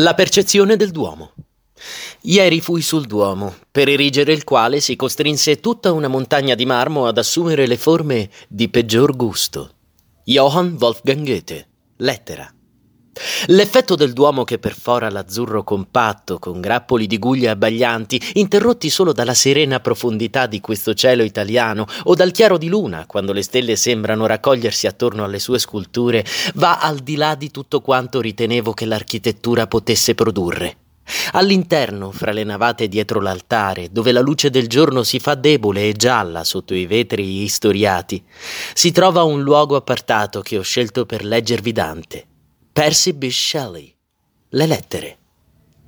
La percezione del Duomo. Ieri fui sul Duomo, per erigere il quale si costrinse tutta una montagna di marmo ad assumere le forme di peggior gusto. Johann Wolfgang Goethe. Lettera. L'effetto del Duomo che perfora l'azzurro compatto con grappoli di guglie abbaglianti, interrotti solo dalla serena profondità di questo cielo italiano o dal chiaro di luna, quando le stelle sembrano raccogliersi attorno alle sue sculture, va al di là di tutto quanto ritenevo che l'architettura potesse produrre. All'interno, fra le navate dietro l'altare, dove la luce del giorno si fa debole e gialla sotto i vetri istoriati, si trova un luogo appartato che ho scelto per leggervi Dante. Percy Bysshe Shelley. Le lettere.